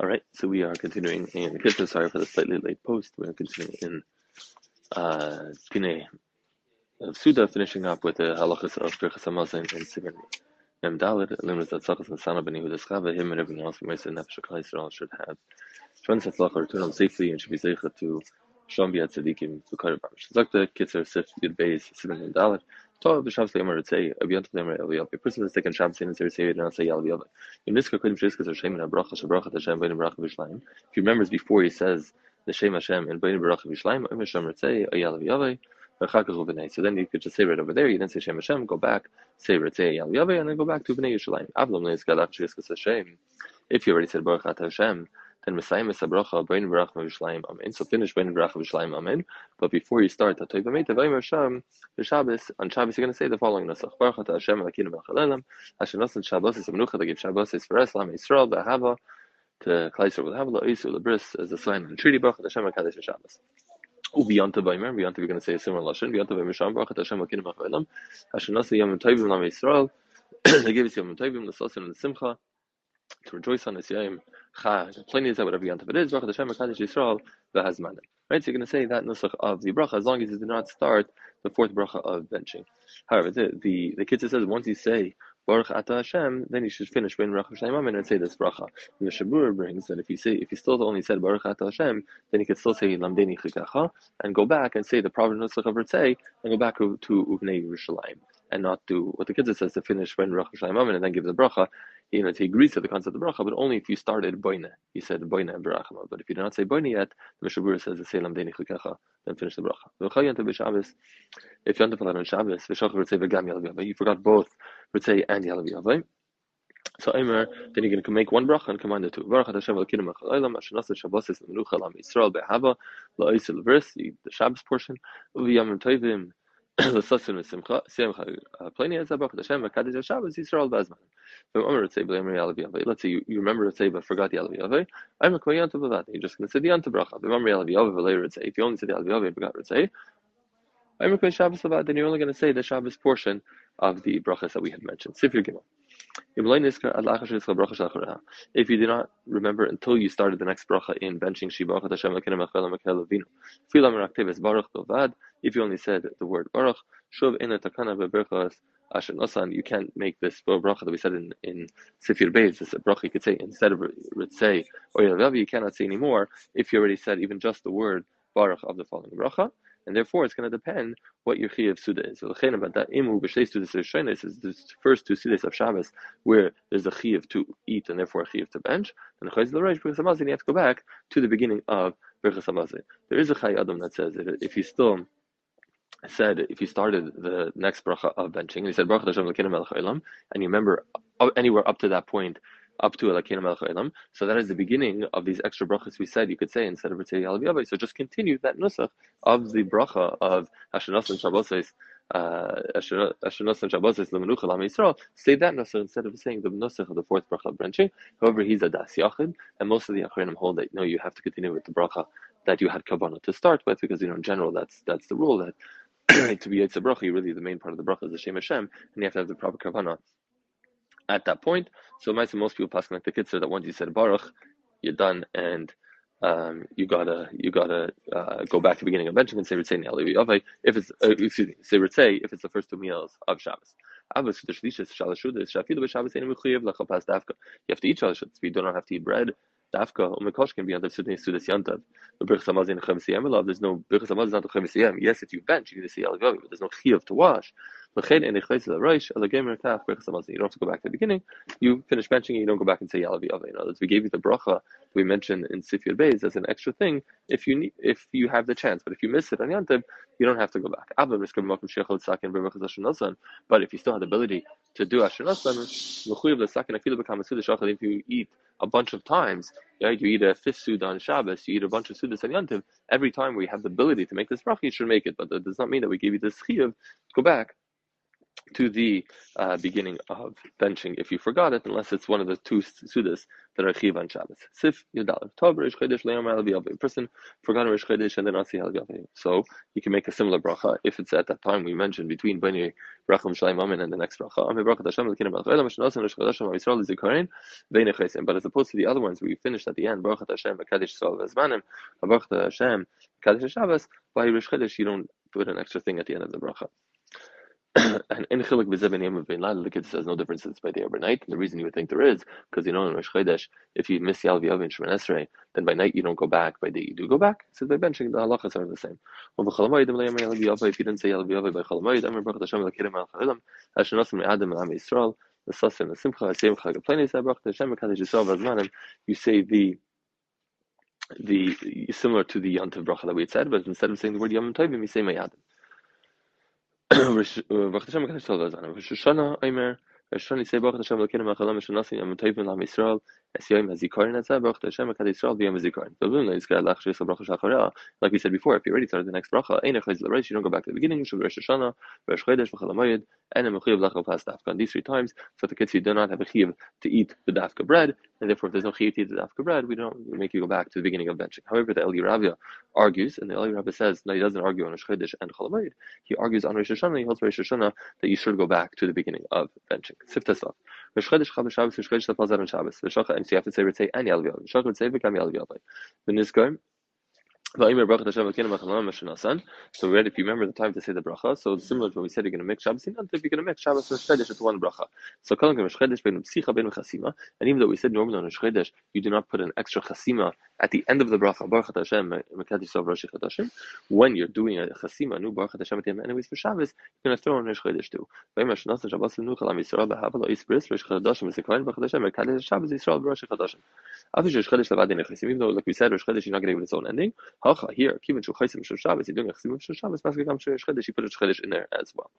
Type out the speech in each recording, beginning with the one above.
All right, so we are continuing in the. Sorry for the slightly late post. We're continuing in uh, Pine of Suda, finishing up with the halachas of Birchas Hamazon and Siman Mem Dalit, Limit Tzachas and Sana Hudas Chava, him and everyone else from Mesa Nefesh Israel should have Shvan Setzlach return home safely and should be zeicha to Shom Biat Tzadikim Bukar Bamish. Zakta, Kitzur, Sif, Yud Beis, Siman Mem Dalit, If he remembers before he says the Shem Hashem and b'nei bracha v'shleim, Im Hashem say ayalav yavei. So then you could just say right over there. You didn't say Shem Hashem. Go back, say Ritzei Yal and then go back to Bnei Yerushalayim. Avlam le'iskalach sheskas Hashem. If you already said Baruch Hashem, then Messiah Bracha, Bain Barach Vishlayim Amen. So finish Bain Barach Vishlayim Amen. But before you start Tatoy B'Meita Vayim Hashem, the Shabbos, on Shabbos you're going to say the following Nusach. Baruch Ata Hashem Elakinu Melchalelam, Hashem Nasan Shabbos is Menucha, they give Shabbos is for Eslam, Yisrael, Behava, to Kleiser with Havla, Isu, Lebris, as a sign and treaty, Baruch Hashem HaKadosh Shabbos. Ubiyanta Vaymer, Biyanta we're going to say a similar Lashon, Biyanta Vaymer Sham, Baruch Hashem Elakinu Melchalelam, Hashem Nasan Yom Tovim Lam Yisrael, they give us Yom Tovim, the Sosin and the Simcha, to rejoice on this Yom, Plenty is that whatever Yantav it is, Baruch Hashem HaKadosh Yisrael v'hazmanim. Right, so you're going to say that nusach of the bracha as long as you do not start the fourth bracha of benching. However, the the, the kitzur says once you say Baruch Ata Hashem, then you should finish Ben Baruch Hashem and say this bracha. And the Shabur brings that if you say if you still only said Baruch Ata Hashem, then you could still say Lamdeni Chikacha and go back and say the proper nusach of Ritzei and go back to, Uvnei Yerushalayim and not do what the kitzur says to finish Ben Baruch Hashem and then give the bracha you know, he agrees to the concept of bracha, but only if you started boina. He said boina and barachama. But if you do not say boina yet, the Mishabura says the selam chukecha, then finish the bracha. If you want on Shabbos, v'shach ritzei v'gam yalav you forgot both ritzei and yalav so Eimer, then you're going to make one bracha and command the two. Baruch Hashem Elokeinu Melech Haolam, Asher Shabbos Es Menucha Lam Yisrael Be'ahava, La'oisel Verse, the Shabbos portion, Uviyamim Tovim, L'sasin V'simcha, Be'azman. Let's say you, you remember but forgot the Alav I'm a Koyan to Bavat. You're just going to say the Anta Bracha. If you only say the Alav Yavai and forgot I'm a then you're only going to say the Shabbos portion of the brachas that we had mentioned. Gimel. Uh, if you do not remember until you started the next bracha in benching Shibach Hashem If you only said the word Baruch, you can't make this bracha that we said in, in Sifir Beis, this bracha you could say instead of say or you cannot say anymore if you already said even just the word Baruch of the following bracha, and therefore it's going to depend what your of Suda is. So b'sheis is the first two Sudas of Shabbos where there's a chiv to eat and therefore a chiv to bench, and the chayz the Reish Birchas you have to go back to the beginning of Hamazon. There is a Chayei Adam that says that if you still said if you started the next bracha of benching, and he said bracha Hashem and you remember uh, anywhere up to that point, up to Elokeinu Melech so that is the beginning of these extra brachas we said you could say instead of Ritzei Yalav So just continue that nusach of the bracha of Hashanas and Shabbosis. Uh, Ashenos and Shabbosis Lemenucha Lam Yisrael. Say that nusach instead of saying the nusach of the fourth bracha of benching. However, he's a das yachid, and most of the achronim hold that no, you have to continue with the bracha that you had kavanah to start with, because you know in general that's that's the rule that to be Yitzhak Bracha, really the main part of the bracha is the Shem Hashem, and you have to have the proper kavanah at that point. So most people pass like the kitzur that once you said Baruch, you're done, and um, you gotta you gotta uh, go back to the beginning of Benjamin say Ritzei Ne'alevi if it's uh, excuse me say Ritzei if it's the first two meals of Shabbos. You have to eat Shabbos. You don't have to eat bread Dafka umekosh can be under Sudan Sudas Yantav. The Hamazon Chavis Yem There's no Chavis Yem. Yes, if you bench, you to see Al but there's no Chiyuv to wash. You don't have to go back to the beginning. You finish benching, and you don't go back and say Yalav Yavai. In other words, we gave you the bracha we mentioned in Sifir Beis as an extra thing if you need, if you have the chance. But if you miss it on Yantav, you don't have to go back. But if you still have the ability to do Asher if you eat a bunch of times, yeah, you eat a fifth Suda on Shabbos, you eat a bunch of Sudas on Yantiv, every time we have the ability to make this bracha, you should make it. But that does not mean that we gave you this to go back to the uh, beginning of benching if you forgot it, unless it's one of the two sudas that are chiv on Shabbos. Sif yudal tov rish chedesh le'yom A person forgot a rish chedesh and then not see So you can make a similar bracha if it's at that time we mentioned between bnei racham shleim amen and the next bracha. But as opposed to the other ones we finished at the end, bracha Hashem v'kadesh Yisrael v'zmanim, bracha Hashem kadesh Shabbos. By chedesh you don't put an extra thing at the end of the bracha. and in Chilik B'Zeben Yom Bein Laila, the kid says no difference it's by day or by night. And the reason you would think there is, because you know in Rosh Chodesh, if you miss Yal V'Yav and Esrei, then by night you don't go back, by day you do go back. So by benching, the halachas are the same. If you didn't say Yal V'Yav by Chalamayid, Amr Baruch Hashem L'Kirim Al Cha'ilam, Hashenosim Me'adam Am Yisrael, the Sasim, the Simcha, Hasim Chag Pleni, Baruch Hashem Yisrael you say the the similar to the Yantav bracha that we had said, but instead of saying the word Yom Tovim, you say Mayadim. Rosh Hashanah, Omer, Hashanah, say Baruch Hashem, Elokeinu Melech Haolam, Yisrael Nasim, Yom Tovim Lam Yisrael, like we said before, if you already started the next bracha, you don't go back to the beginning. Should Rosh Hashanah, Rosh Chodesh, V'chalamayid, and a mechiv lachal pas dafka. These three times, so the kids you do not have a chiv to eat the dafka bread, and therefore if there's no chiv to eat the dafka bread, we don't make you go back to the beginning of benching. However, the Eli Ravia argues, and the Eli Ravia says, no, he doesn't argue on Rosh Chodesh and Chalamayid. He argues on Rosh Hashanah, he holds Rosh Hashanah that you should go back to the beginning of benching. Siftasov. Rosh Chodesh, Chav Shabbos, Rosh Chodesh, Lapazar, and Shabbos. V'shacha, and so you have to say Ritzei and Yalviyav. V'shacha, Ritzei, v'kam Yalviyav. V'nizkar, so we read if you remember the time to say the bracha, so similar to when we said you're to mix Shabbos if you're going to mix Shabbos and Shchedesh, it's one bracha. So Shchedesh ben ben and even though we said normally on Shchedesh you do not put an extra Chasima at the end of the bracha, Baruch Hashem, Rosh when you're doing a Chasima, new Baruch Hashem anyways for Shabbos, you're going to throw on Rosh Chodesh too. Vayim Hashanah Shabbos Am Yisrael B'Havel Isbris Rosh Chodashim V'Sekoyin Baruch Hashem Shabbos Yisrael Rosh Rosh Chodesh even though like we said Rosh Chodesh you're not going to give it its own ending. Hacha here, even Shul Chaisim Shul Shabbos, you're doing a Chasidim Shul Shabbos, Maske Gam Shul you put a Chodesh in there as well.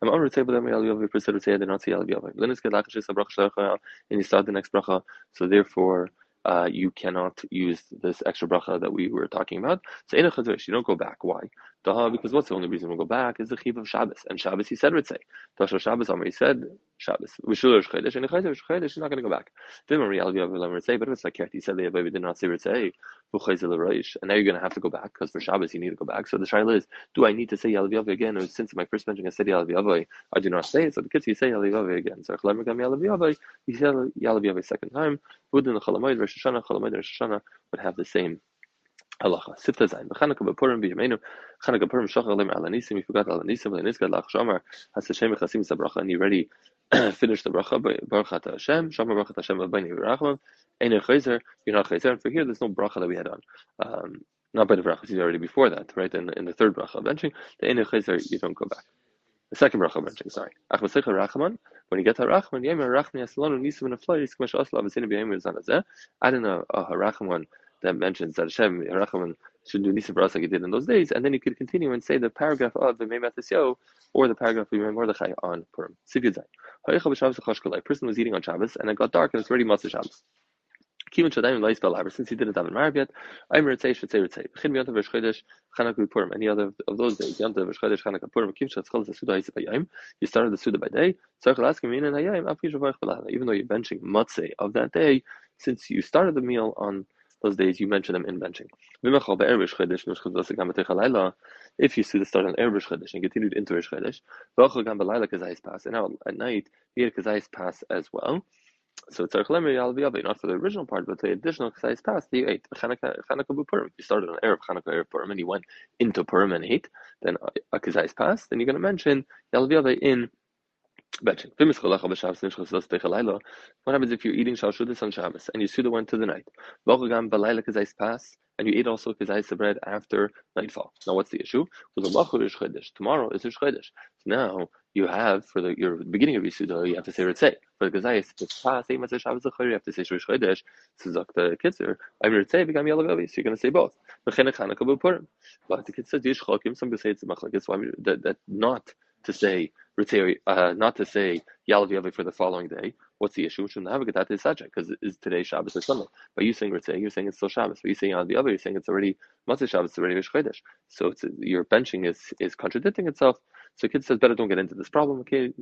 I'm on Ritzei B'Dam Yal Yov V'Presed Ritzei Adin Atzi Yal Yov. Lenis Kedach Shis Abrach Shalach and you start the next bracha. So therefore uh, you cannot use this extra bracha that we were talking about. So you don't go back. Why? Because what's the only reason we'll go back is the chiv of Shabbos. And Shabbos he said Ritzei. Tasha Shabbos Amar he said Shabbos. V'shul Chedesh and Chedesh Chedesh is not going to go back. Then Maria Ritzei, but if it's like Kert, he said the Abavi did not say Ritzei. And now you're going to have to go back because for Shabbos you need to go back. So the shaila is, do I need to say Yalav again? Or since my first mention I said Yalav I do not say it. So the kids you say Yalav again. So Chalamer Gam Yalav you say Yalav second time. Within the Chalamayid Rosh Hashanah, Chalamayid Rosh Hashanah would have the same halacha. Sifta zayin. B'chanukah b'purim b'yameinu. Chanukah purim shachar lem al anisim. You forgot al anisim. Le'nizgad lach shamar. Has Hashem echasim sa bracha. And you already finished the bracha. Baruch Hashem. Shamar baruch Hashem v'bayni v'rachman. Ein chayzer. You're not chayzer. And for here, there's no bracha that we had on. Um, not by the bracha. It's already before that, right? In, in the third bracha of benching, the ein chayzer, you don't go back. The second bracha of benching, sorry. Ach v'secha rachman. When you get to Rachman, Yemer Rachni Asalonu Nisim and a flood, Yisk Mash Osla Avasina B'Yemer Zanazeh. Add in a, a Harachman that mentions that Hashem Harachman should do Nisim Baras like he did in those days, and then you could continue and say the paragraph of the Meimat or the paragraph of Yom Mordechai on Purim. B'Shabbos A person was eating on Shabbos, and it got dark, and it's already Matzah Shabbos. Since he didn't have an Marab yet, I'm Ritzay should say Ritzay. B'chin Yontav V'Shchedesh Chanukah Purim. Any other of those days, Yontav V'Shchedesh Chanukah Purim, Kiv Shatzchol Zasuda Yisip Hayayim. You started the Suda by day. Tzarech Laskim Yinan Hayayim. Even though you're benching Matzeh of that day, since you started the meal on those days, you mention them in benching. If you see the start on Erev Chodesh and continued into Rosh Chodesh, and now at night, you had Kazayis pass as well. So it's not for the original part, but the additional Chayis past you ate. If you started on Erev Chanukah Erev Purim and you went into Purim and ate, then a Chayis past, then you're going to mention Yalav in What happens if you're eating Shalshudas on Shabbos and you went to the night? and you ate also kazayis bread after nightfall. Now, what's the issue? Tomorrow is Rosh Chodesh. Now you have for the your beginning of Yisuda, you have to say Ritzei. For the Matzah Shabbos you have to say Rosh Chodesh. Suzak the Kitzur. I'm Yalagavi. So you're going to say both. But the Chokim. Some say it's that that not to say uh, not to say Yalav for the following day. What's the issue? We shouldn't have a Getat subject because is today Shabbos or Sunday. By you saying Ritzei, you're saying it's still Shabbos. But you saying Yalav you're saying it's already Matzah Shabbos, it's already Rish So it's, your benching is is contradicting itself. So kid says better don't get into this problem. Okay,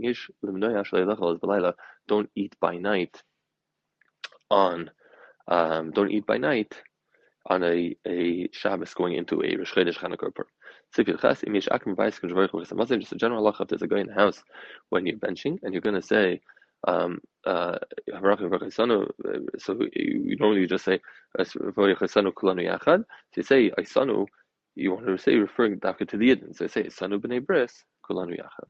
don't eat by night on um, don't eat by night on a, a Shabbos going into a Rosh Chodesh Chanukah Just a general law, if there's a guy in the house when you're benching and you're going to say, um, uh, so you normally just say, so you say, you want to say referring back to the Yidden. So you say, Isanu b'nei bris, kulanu yachad.